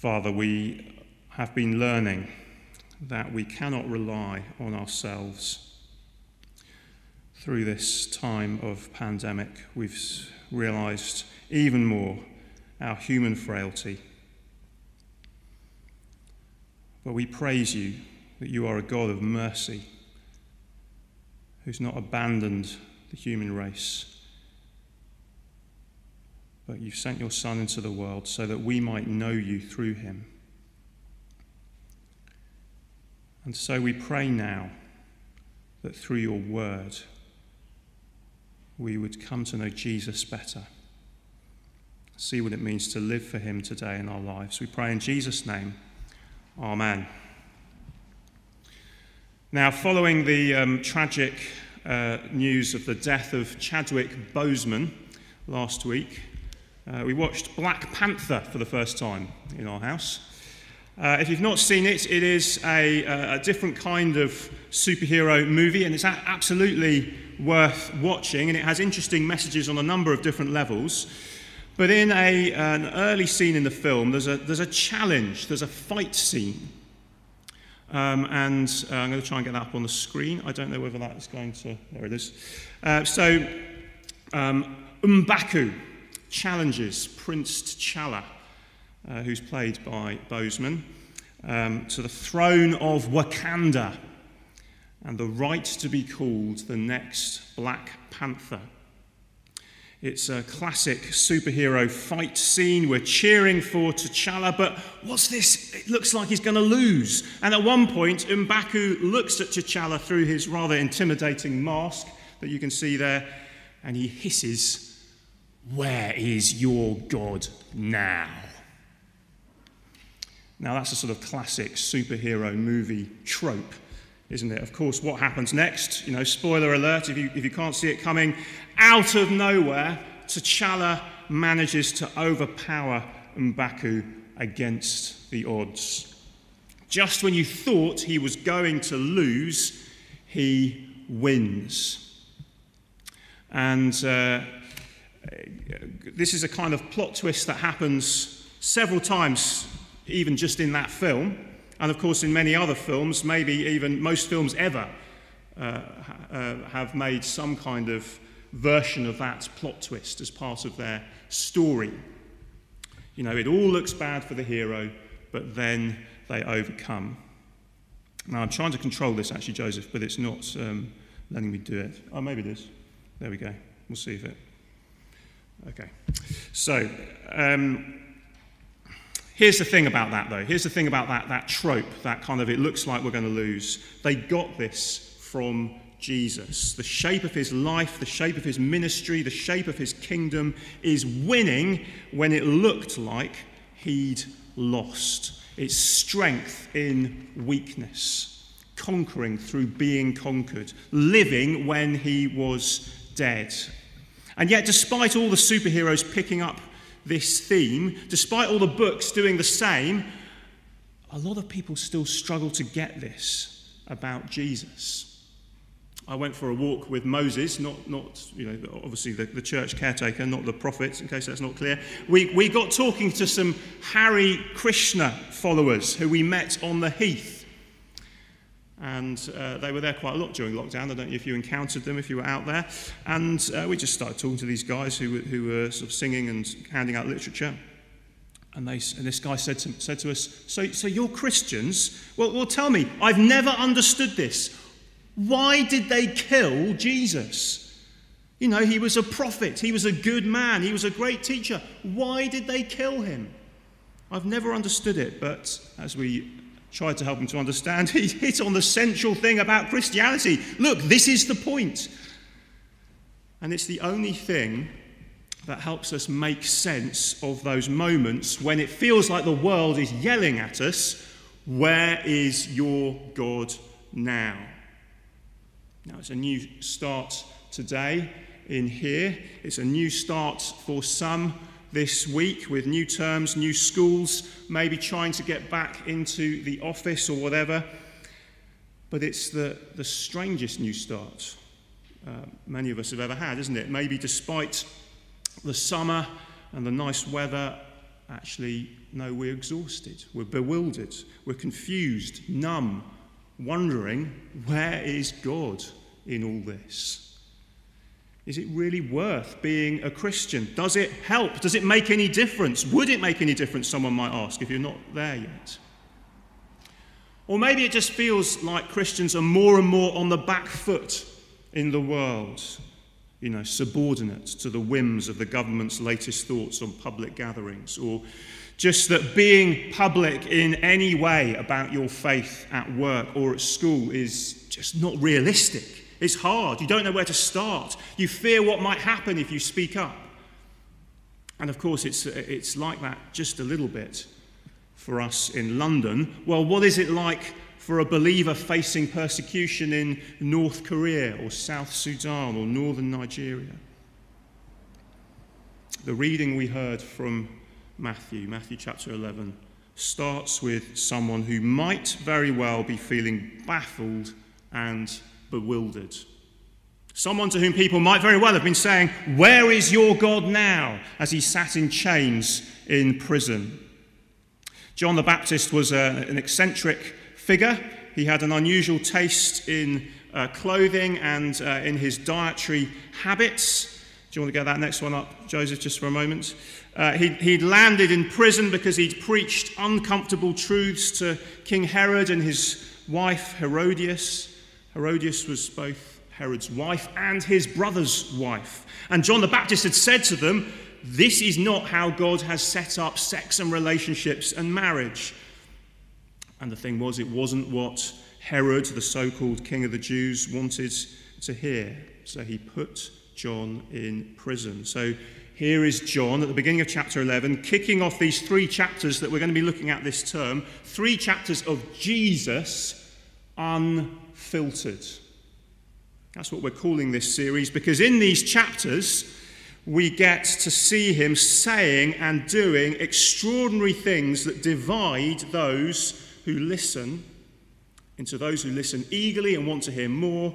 Father, we have been learning that we cannot rely on ourselves. Through this time of pandemic, we've realized even more our human frailty. But we praise you that you are a God of mercy who's not abandoned the human race. But you've sent your Son into the world so that we might know you through him. And so we pray now that through your word we would come to know Jesus better, see what it means to live for him today in our lives. We pray in Jesus' name. Amen. Now, following the um, tragic uh, news of the death of Chadwick Boseman last week, uh, we watched Black Panther for the first time in our house. Uh, if you've not seen it, it is a, a, different kind of superhero movie, and it's absolutely worth watching, and it has interesting messages on a number of different levels. But in a, an early scene in the film, there's a, there's a challenge, there's a fight scene. Um, and uh, I'm going to try and get that up on the screen. I don't know whether that is going to. There it is. Uh, so, um, M'Baku challenges Prince T'Challa uh, who's played by Boseman, um, to the throne of Wakanda and the right to be called the next Black Panther. It's a classic superhero fight scene. We're cheering for T'Challa, but what's this? It looks like he's going to lose. And at one point, M'Baku looks at T'Challa through his rather intimidating mask that you can see there, and he hisses, Where is your God now? Now, that's a sort of classic superhero movie trope, isn't it? Of course, what happens next? You know, spoiler alert if you, if you can't see it coming, out of nowhere, T'Challa manages to overpower M'Baku against the odds. Just when you thought he was going to lose, he wins. And uh, this is a kind of plot twist that happens several times even just in that film, and of course in many other films, maybe even most films ever uh, uh, have made some kind of version of that plot twist as part of their story. You know, it all looks bad for the hero, but then they overcome. Now, I'm trying to control this actually, Joseph, but it's not um, letting me do it. Oh, maybe it is. There we go. We'll see if it. Okay. So, um, Here's the thing about that, though. Here's the thing about that, that trope, that kind of it looks like we're going to lose. They got this from Jesus. The shape of his life, the shape of his ministry, the shape of his kingdom is winning when it looked like he'd lost. It's strength in weakness, conquering through being conquered, living when he was dead. And yet, despite all the superheroes picking up this theme, despite all the books doing the same, a lot of people still struggle to get this about Jesus. I went for a walk with Moses, not, not you know, obviously the, the church caretaker, not the prophets, in case that's not clear. We, we got talking to some Hare Krishna followers who we met on the heath. And uh, they were there quite a lot during lockdown. I don't know if you encountered them, if you were out there. And uh, we just started talking to these guys who, who were sort of singing and handing out literature. And, they, and this guy said to, said to us, so, so you're Christians? Well, well, tell me, I've never understood this. Why did they kill Jesus? You know, he was a prophet, he was a good man, he was a great teacher. Why did they kill him? I've never understood it, but as we tried to help him to understand, he hit on the central thing about Christianity. Look, this is the point. And it's the only thing that helps us make sense of those moments when it feels like the world is yelling at us, Where is your God now? Now, it's a new start today in here. It's a new start for some this week with new terms, new schools, maybe trying to get back into the office or whatever. But it's the, the strangest new start uh, many of us have ever had, isn't it? Maybe despite the summer and the nice weather actually, no, we're exhausted, we're bewildered, we're confused, numb, wondering where is God in all this? Is it really worth being a Christian? Does it help? Does it make any difference? Would it make any difference, someone might ask, if you're not there yet? Or maybe it just feels like Christians are more and more on the back foot in the world, you know, subordinate to the whims of the government's latest thoughts on public gatherings, or just that being public in any way about your faith at work or at school is just not realistic. It's hard. You don't know where to start. You fear what might happen if you speak up. And of course, it's, it's like that just a little bit for us in London. Well, what is it like for a believer facing persecution in North Korea or South Sudan or northern Nigeria? The reading we heard from Matthew, Matthew chapter 11, starts with someone who might very well be feeling baffled and bewildered. Someone to whom people might very well have been saying, Where is your God now? as he sat in chains in prison. John the Baptist was a, an eccentric figure. He had an unusual taste in uh, clothing and uh, in his dietary habits. Do you want to get that next one up, Joseph, just for a moment? Uh, he'd, he'd landed in prison because he'd preached uncomfortable truths to King Herod and his wife Herodias. Herodias was both Herod's wife and his brother's wife. And John the Baptist had said to them, This is not how God has set up sex and relationships and marriage. And the thing was, it wasn't what Herod, the so called king of the Jews, wanted to hear. So he put John in prison. So here is John at the beginning of chapter 11, kicking off these three chapters that we're going to be looking at this term. Three chapters of Jesus unfiltered. That's what we're calling this series because in these chapters, we get to see him saying and doing extraordinary things that divide those who listen into those who listen eagerly and want to hear more,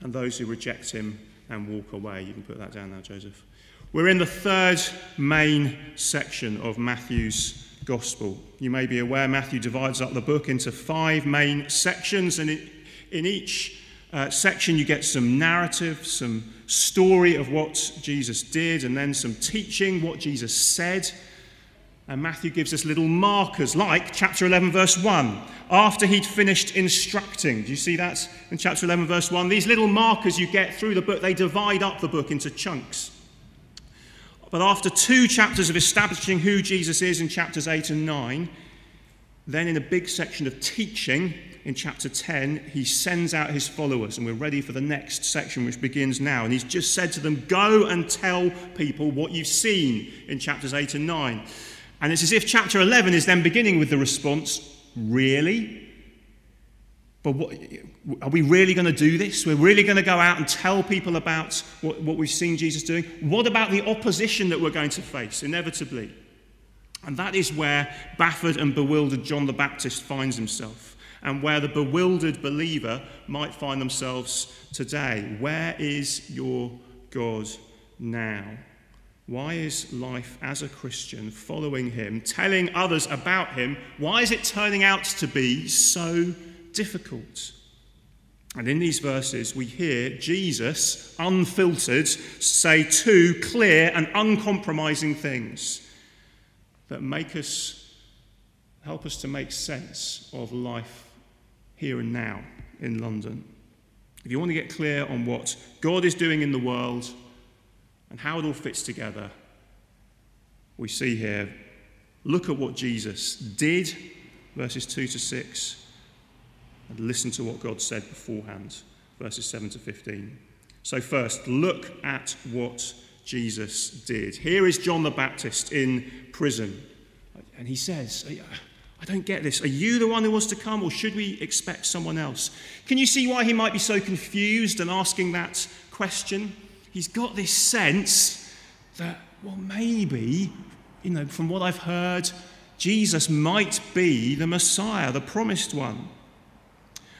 and those who reject him and walk away. You can put that down now, Joseph. We're in the third main section of Matthew's Gospel. You may be aware Matthew divides up the book into five main sections, and in each uh, section you get some narrative, some story of what Jesus did, and then some teaching, what Jesus said. And Matthew gives us little markers, like chapter 11, verse 1, after he'd finished instructing. Do you see that in chapter 11, verse 1? These little markers you get through the book, they divide up the book into chunks. But after two chapters of establishing who Jesus is in chapters 8 and 9, then in a big section of teaching in chapter 10, he sends out his followers, and we're ready for the next section, which begins now. And he's just said to them, Go and tell people what you've seen in chapters 8 and 9. And it's as if chapter 11 is then beginning with the response, Really? But what, are we really going to do this? We're really going to go out and tell people about what, what we've seen Jesus doing? What about the opposition that we're going to face, inevitably? And that is where baffled and bewildered John the Baptist finds himself, and where the bewildered believer might find themselves today. Where is your God now? Why is life as a Christian, following him, telling others about him, why is it turning out to be so difficult. And in these verses, we hear Jesus, unfiltered, say two clear and uncompromising things that make us, help us to make sense of life here and now in London. If you want to get clear on what God is doing in the world and how it all fits together, we see here look at what Jesus did, verses 2 to 6 and listen to what God said beforehand, verses 7 to 15. So, first, look at what Jesus did. Here is John the Baptist in prison, and he says, I don't get this. Are you the one who was to come, or should we expect someone else? Can you see why he might be so confused and asking that question? He's got this sense that, well, maybe, you know, from what I've heard, Jesus might be the Messiah, the promised one.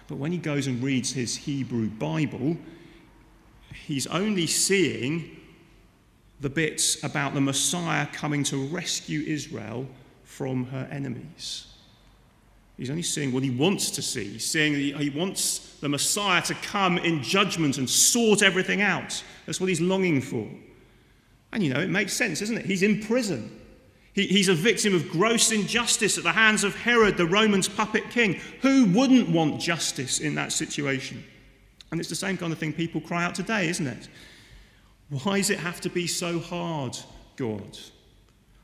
But when he goes and reads his Hebrew Bible, he's only seeing the bits about the Messiah coming to rescue Israel from her enemies. He's only seeing what he wants to see. He's seeing he wants the Messiah to come in judgment and sort everything out. That's what he's longing for. And you know, it makes sense, doesn't it? He's in prison. He, he's a victim of gross injustice at the hands of Herod, the Romans' puppet king. Who wouldn't want justice in that situation? And it's the same kind of thing people cry out today, isn't it? Why does it have to be so hard, God?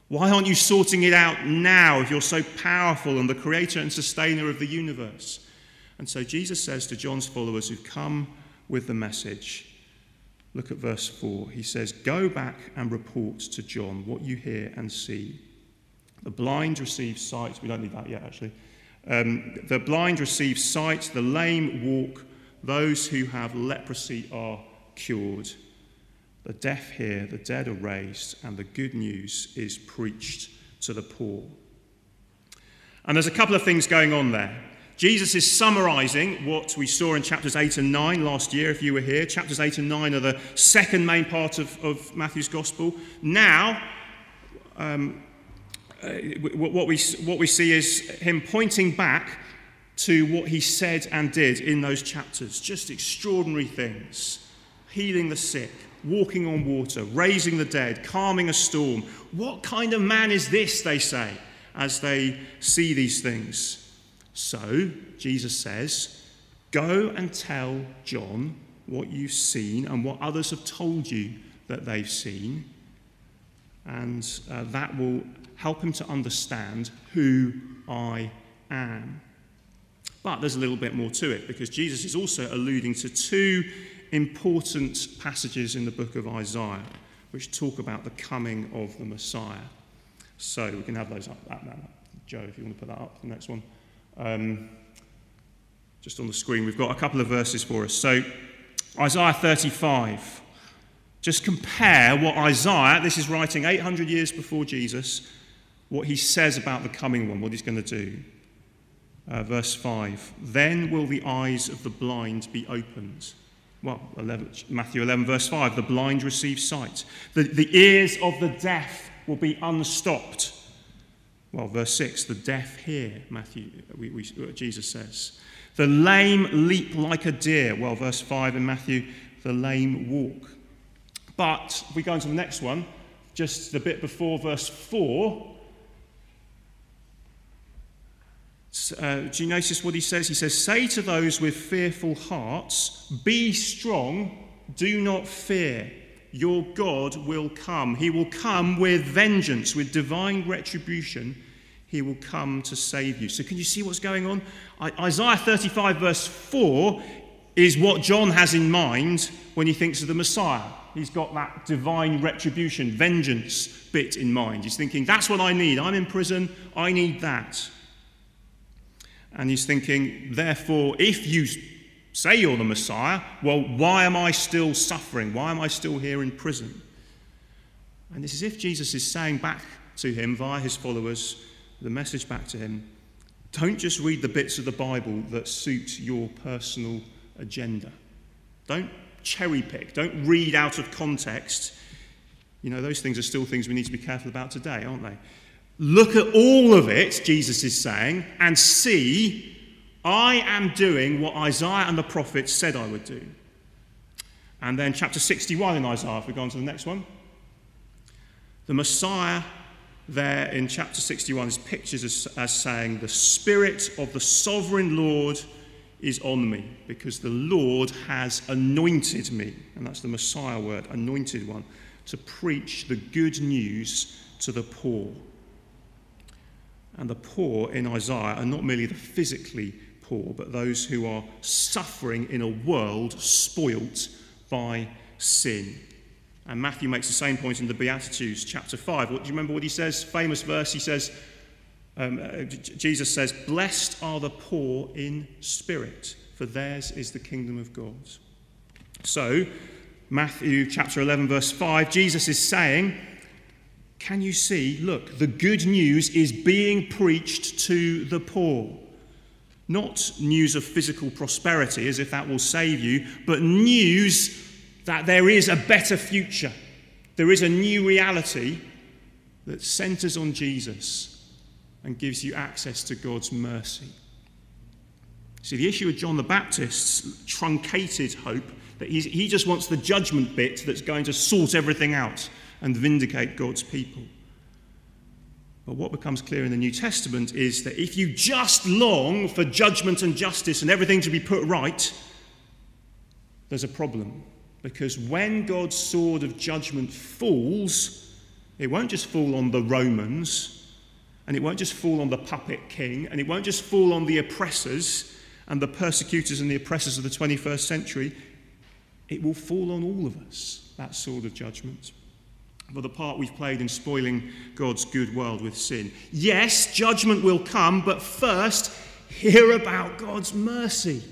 Why aren't you sorting it out now if you're so powerful and the creator and sustainer of the universe? And so Jesus says to John's followers who've come with the message, look at verse 4. He says, Go back and report to John what you hear and see. The blind receive sight. We don't need that yet, actually. Um, the blind receive sight, the lame walk, those who have leprosy are cured. The deaf hear, the dead are raised, and the good news is preached to the poor. And there's a couple of things going on there. Jesus is summarizing what we saw in chapters 8 and 9 last year, if you were here. Chapters 8 and 9 are the second main part of, of Matthew's gospel. Now, um, uh, what, we, what we see is him pointing back to what he said and did in those chapters. Just extraordinary things healing the sick, walking on water, raising the dead, calming a storm. What kind of man is this, they say, as they see these things? So, Jesus says, Go and tell John what you've seen and what others have told you that they've seen, and uh, that will help him to understand who I am. But there's a little bit more to it because Jesus is also alluding to two important passages in the book of Isaiah which talk about the coming of the Messiah. So we can have those up. That, that, Joe, if you want to put that up, the next one. Um, just on the screen, we've got a couple of verses for us. So, Isaiah 35. Just compare what Isaiah, this is writing 800 years before Jesus, what he says about the coming one, what he's going to do. Uh, verse 5 Then will the eyes of the blind be opened well, 11, Matthew 11, verse 5, the blind receive sight. The, the ears of the deaf will be unstopped. Well, verse 6, the deaf hear, Matthew, we, we, Jesus says. The lame leap like a deer. Well, verse 5 in Matthew, the lame walk. But we go on to the next one, just the bit before verse 4, Uh, do you notice what he says? He says, Say to those with fearful hearts, Be strong, do not fear. Your God will come. He will come with vengeance, with divine retribution. He will come to save you. So, can you see what's going on? Isaiah 35, verse 4, is what John has in mind when he thinks of the Messiah. He's got that divine retribution, vengeance bit in mind. He's thinking, That's what I need. I'm in prison. I need that. And he's thinking, therefore, if you say you're the Messiah, well, why am I still suffering? Why am I still here in prison? And it's as if Jesus is saying back to him via his followers, the message back to him don't just read the bits of the Bible that suit your personal agenda. Don't cherry pick, don't read out of context. You know, those things are still things we need to be careful about today, aren't they? Look at all of it, Jesus is saying, and see, I am doing what Isaiah and the prophets said I would do. And then chapter 61 in Isaiah, if we go on to the next one. The Messiah there in chapter 61 is pictured as, as saying, The Spirit of the sovereign Lord is on me, because the Lord has anointed me. And that's the Messiah word, anointed one, to preach the good news to the poor. And the poor in Isaiah are not merely the physically poor, but those who are suffering in a world spoilt by sin. And Matthew makes the same point in the Beatitudes, chapter 5. What, do you remember what he says? Famous verse. He says, um, uh, Jesus says, Blessed are the poor in spirit, for theirs is the kingdom of God. So, Matthew chapter 11, verse 5, Jesus is saying, can you see? Look, the good news is being preached to the poor. Not news of physical prosperity, as if that will save you, but news that there is a better future. There is a new reality that centers on Jesus and gives you access to God's mercy. See, the issue of John the Baptist's truncated hope that he just wants the judgment bit that's going to sort everything out and vindicate God's people. But what becomes clear in the New Testament is that if you just long for judgment and justice and everything to be put right, there's a problem. Because when God's sword of judgment falls, it won't just fall on the Romans, and it won't just fall on the puppet king, and it won't just fall on the oppressors and the persecutors and the oppressors of the 21st century. It will fall on all of us, that sword of judgment for the part we've played in spoiling God's good world with sin. Yes, judgment will come, but first, hear about God's mercy.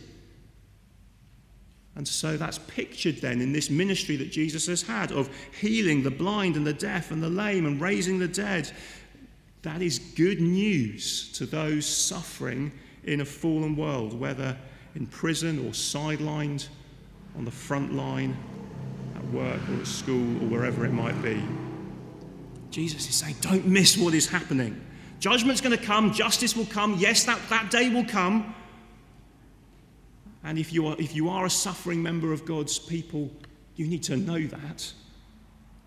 And so that's pictured then in this ministry that Jesus has had of healing the blind and the deaf and the lame and raising the dead. That is good news to those suffering in a fallen world, whether in prison or sidelined, on the front line, work or at school or wherever it might be. Jesus is saying, don't miss what is happening. Judgment's going to come, justice will come. Yes, that, that day will come. And if you, are, if you are a suffering member of God's people, you need to know that.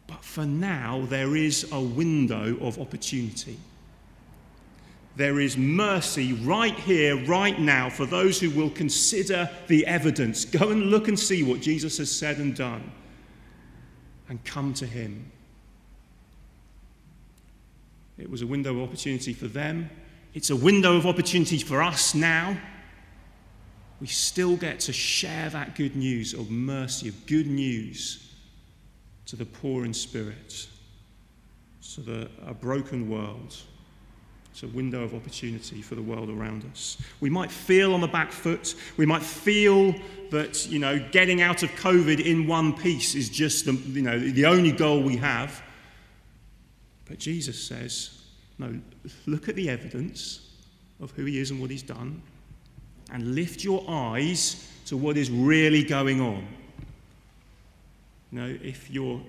But for now, there is a window of opportunity. There is mercy right here, right now, for those who will consider the evidence. Go and look and see what Jesus has said and done, and come to Him. It was a window of opportunity for them. It's a window of opportunity for us now. We still get to share that good news of mercy, of good news to the poor in spirit, to the, a broken world. It's a window of opportunity for the world around us. We might feel on the back foot. We might feel that, you know, getting out of COVID in one piece is just the, you know, the only goal we have. But Jesus says, no, look at the evidence of who he is and what he's done, and lift your eyes to what is really going on. You know, if you're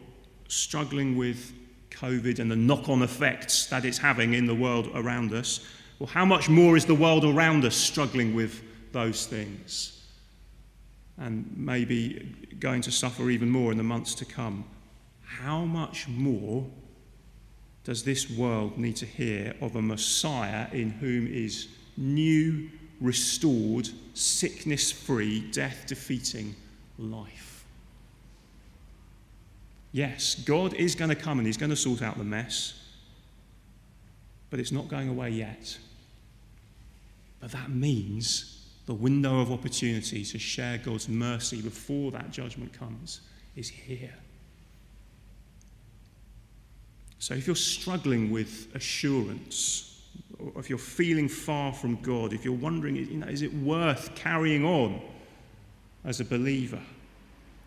struggling with COVID and the knock on effects that it's having in the world around us, well, how much more is the world around us struggling with those things? And maybe going to suffer even more in the months to come. How much more does this world need to hear of a Messiah in whom is new, restored, sickness free, death defeating life? Yes, God is going to come and He's going to sort out the mess, but it's not going away yet. But that means the window of opportunity to share God's mercy before that judgment comes is here. So if you're struggling with assurance, or if you're feeling far from God, if you're wondering, you know, is it worth carrying on as a believer?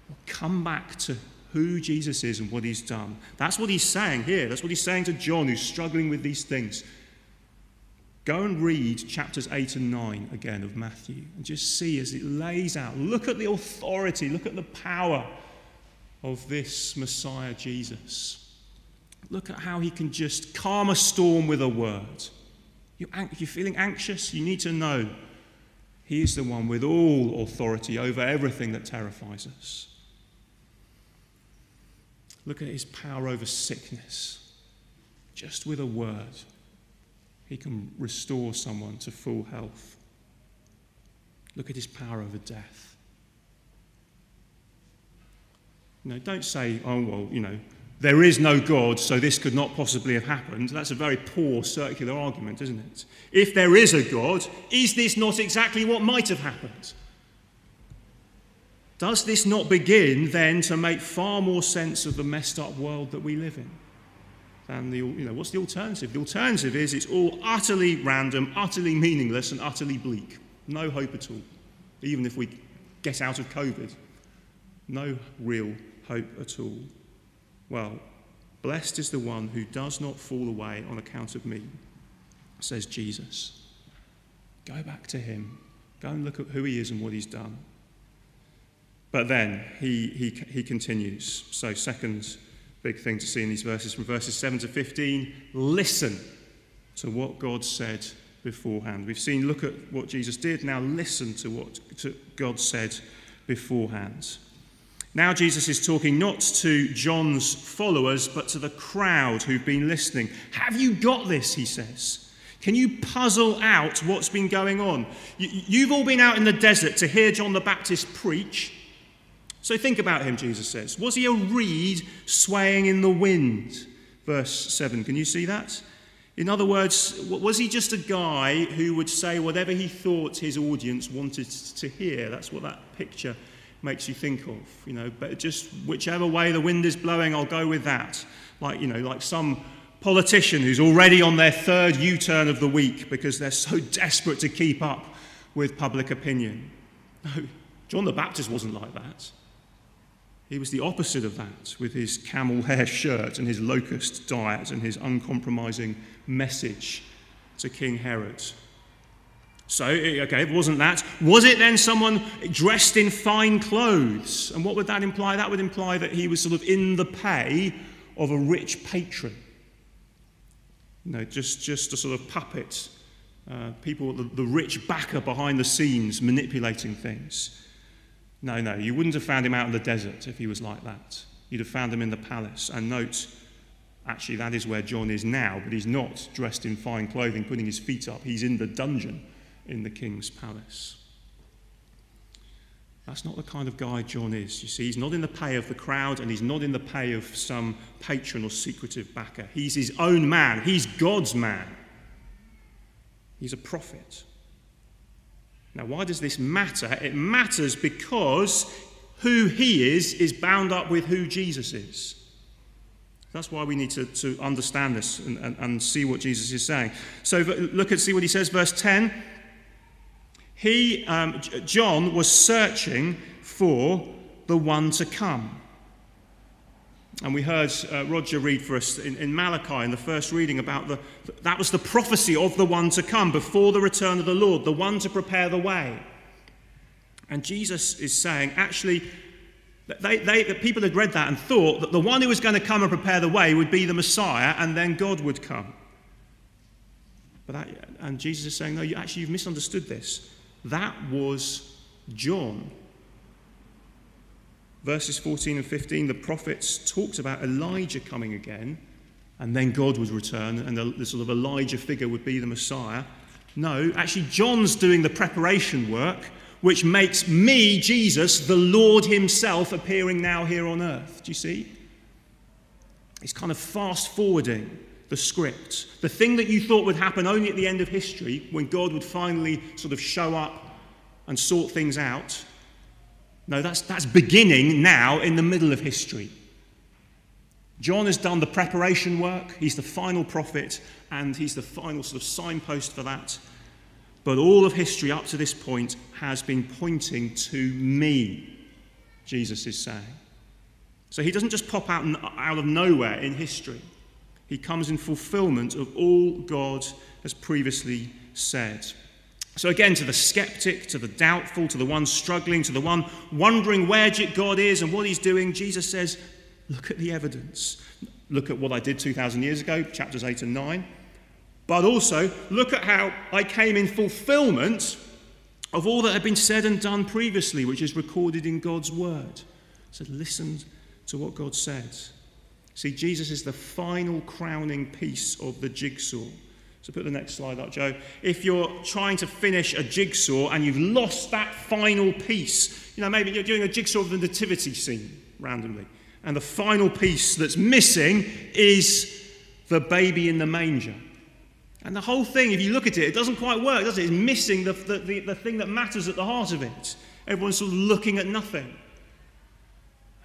Well, come back to who Jesus is and what he's done. That's what he's saying here. That's what he's saying to John, who's struggling with these things. Go and read chapters 8 and 9 again of Matthew and just see as it lays out. Look at the authority, look at the power of this Messiah Jesus. Look at how he can just calm a storm with a word. You're feeling anxious, you need to know he is the one with all authority over everything that terrifies us. Look at his power over sickness. Just with a word, he can restore someone to full health. Look at his power over death. You know, don't say, oh, well, you know, there is no God, so this could not possibly have happened. That's a very poor circular argument, isn't it? If there is a God, is this not exactly what might have happened? Does this not begin then to make far more sense of the messed up world that we live in? Than the, you know, what's the alternative? The alternative is it's all utterly random, utterly meaningless, and utterly bleak. No hope at all, even if we get out of COVID. No real hope at all. Well, blessed is the one who does not fall away on account of me, says Jesus. Go back to him. Go and look at who he is and what he's done. But then he, he, he continues. So, second big thing to see in these verses from verses 7 to 15. Listen to what God said beforehand. We've seen, look at what Jesus did. Now listen to what to God said beforehand. Now, Jesus is talking not to John's followers, but to the crowd who've been listening. Have you got this? He says. Can you puzzle out what's been going on? You've all been out in the desert to hear John the Baptist preach. So think about him, Jesus says. Was he a reed swaying in the wind? Verse 7. Can you see that? In other words, was he just a guy who would say whatever he thought his audience wanted to hear? That's what that picture makes you think of. You know, but just whichever way the wind is blowing, I'll go with that. Like, you know, like some politician who's already on their third U turn of the week because they're so desperate to keep up with public opinion. No, John the Baptist wasn't like that. He was the opposite of that, with his camel hair shirt and his locust diet and his uncompromising message to King Herod. So, okay, it wasn't that. Was it then someone dressed in fine clothes? And what would that imply? That would imply that he was sort of in the pay of a rich patron. You know, just, just a sort of puppet. Uh, people, the, the rich backer behind the scenes manipulating things. No, no, you wouldn't have found him out in the desert if he was like that. You'd have found him in the palace. And note, actually, that is where John is now, but he's not dressed in fine clothing, putting his feet up. He's in the dungeon in the king's palace. That's not the kind of guy John is. You see, he's not in the pay of the crowd and he's not in the pay of some patron or secretive backer. He's his own man, he's God's man. He's a prophet. Now, why does this matter? It matters because who he is is bound up with who Jesus is. That's why we need to, to understand this and, and, and see what Jesus is saying. So look at see what he says, verse 10. He, um, John was searching for the one to come. And we heard uh, Roger read for us in, in, Malachi in the first reading about the, that was the prophecy of the one to come before the return of the Lord, the one to prepare the way. And Jesus is saying, actually, they, they, the people had read that and thought that the one who was going to come and prepare the way would be the Messiah and then God would come. But that, and Jesus is saying, no, you, actually, you've misunderstood this. That was John verses 14 and 15, the prophets talked about Elijah coming again, and then God would return, and the, the, sort of Elijah figure would be the Messiah. No, actually, John's doing the preparation work, which makes me, Jesus, the Lord Himself, appearing now here on earth. Do you see? It's kind of fast forwarding the script. The thing that you thought would happen only at the end of history, when God would finally sort of show up and sort things out, no, that's, that's beginning now in the middle of history. John has done the preparation work, he's the final prophet, and he's the final sort of signpost for that. But all of history up to this point has been pointing to me, Jesus is saying. So he doesn't just pop out, out of nowhere in history, he comes in fulfillment of all God has previously said. So, again, to the skeptic, to the doubtful, to the one struggling, to the one wondering where God is and what he's doing, Jesus says, Look at the evidence. Look at what I did 2,000 years ago, chapters 8 and 9. But also, look at how I came in fulfillment of all that had been said and done previously, which is recorded in God's word. So, listen to what God said. See, Jesus is the final crowning piece of the jigsaw. So put the next slide up, Joe. If you're trying to finish a jigsaw and you've lost that final piece, you know, maybe you're doing a jigsaw of the nativity scene randomly, and the final piece that's missing is the baby in the manger. And the whole thing, if you look at it, it doesn't quite work, does it? It's missing the, the, the, the thing that matters at the heart of it. Everyone's sort of looking at nothing.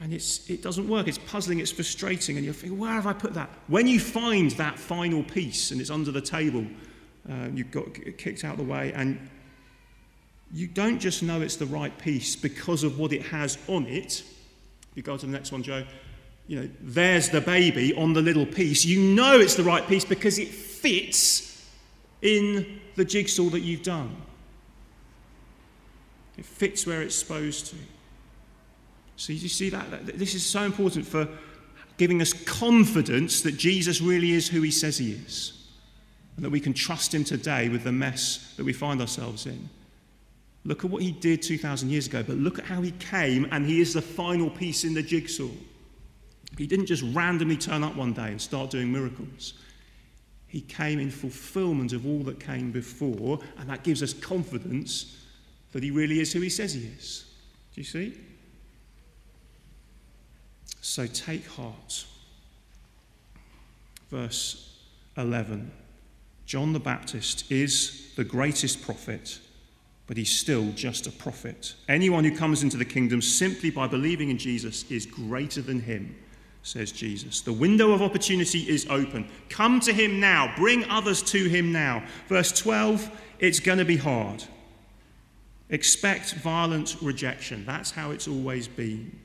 And it doesn't work. It's puzzling, it's frustrating. And you're thinking, where have I put that? When you find that final piece and it's under the table, uh, you've got kicked out of the way, and you don't just know it's the right piece because of what it has on it. If you go to the next one, Joe, you know, there's the baby on the little piece. You know it's the right piece because it fits in the jigsaw that you've done. It fits where it's supposed to. So you see that? This is so important for giving us confidence that Jesus really is who he says he is, and that we can trust him today with the mess that we find ourselves in. Look at what he did 2,000 years ago, but look at how he came, and he is the final piece in the jigsaw. He didn't just randomly turn up one day and start doing miracles. He came in fulfillment of all that came before, and that gives us confidence that he really is who he says he is. Do you see? So take heart. Verse 11 John the Baptist is the greatest prophet but he's still just a prophet. Anyone who comes into the kingdom simply by believing in Jesus is greater than him, says Jesus. The window of opportunity is open. Come to him now, bring others to him now. Verse 12, it's going to be hard. Expect violent rejection. That's how it's always been.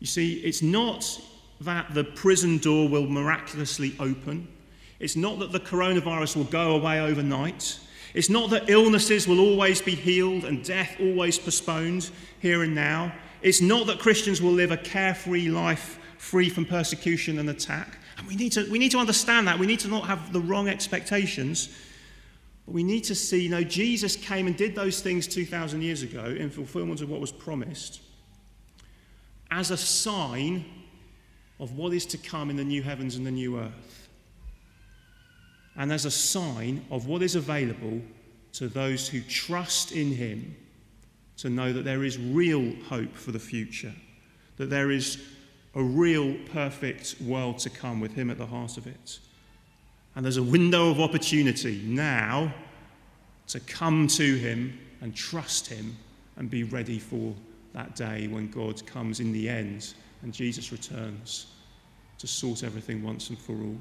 You see, it's not that the prison door will miraculously open. It's not that the coronavirus will go away overnight. It's not that illnesses will always be healed and death always postponed here and now. It's not that Christians will live a carefree life free from persecution and attack. And we need to, we need to understand that. We need to not have the wrong expectations. But we need to see, you know, Jesus came and did those things 2,000 years ago in fulfillment of what was promised as a sign of what is to come in the new heavens and the new earth and as a sign of what is available to those who trust in Him to know that there is real hope for the future, that there is a real perfect world to come with Him at the heart of it. And there's a window of opportunity now to come to Him and trust Him and be ready for that day when God comes in the end and Jesus returns to sort everything once and for all.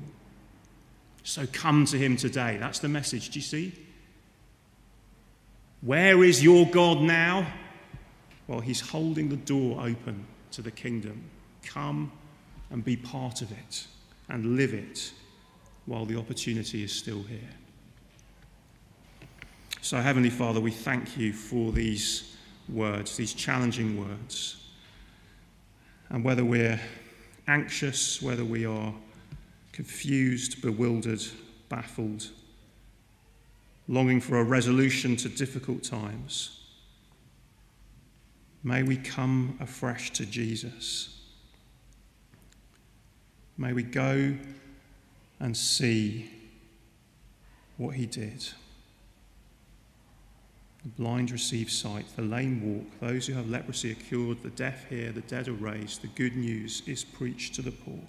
So come to him today. That's the message. Do you see? Where is your God now? Well, he's holding the door open to the kingdom. Come and be part of it and live it while the opportunity is still here. So, Heavenly Father, we thank you for these words, these challenging words. And whether we're anxious, whether we are confused, bewildered, baffled, longing for a resolution to difficult times. May we come afresh to Jesus. May we go and see what he did. The blind receive sight, the lame walk, those who have leprosy are cured, the deaf hear, the dead are raised, the good news is preached to the poor.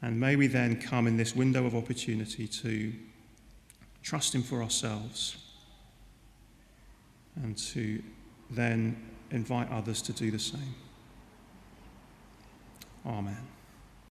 And may we then come in this window of opportunity to trust Him for ourselves and to then invite others to do the same. Amen.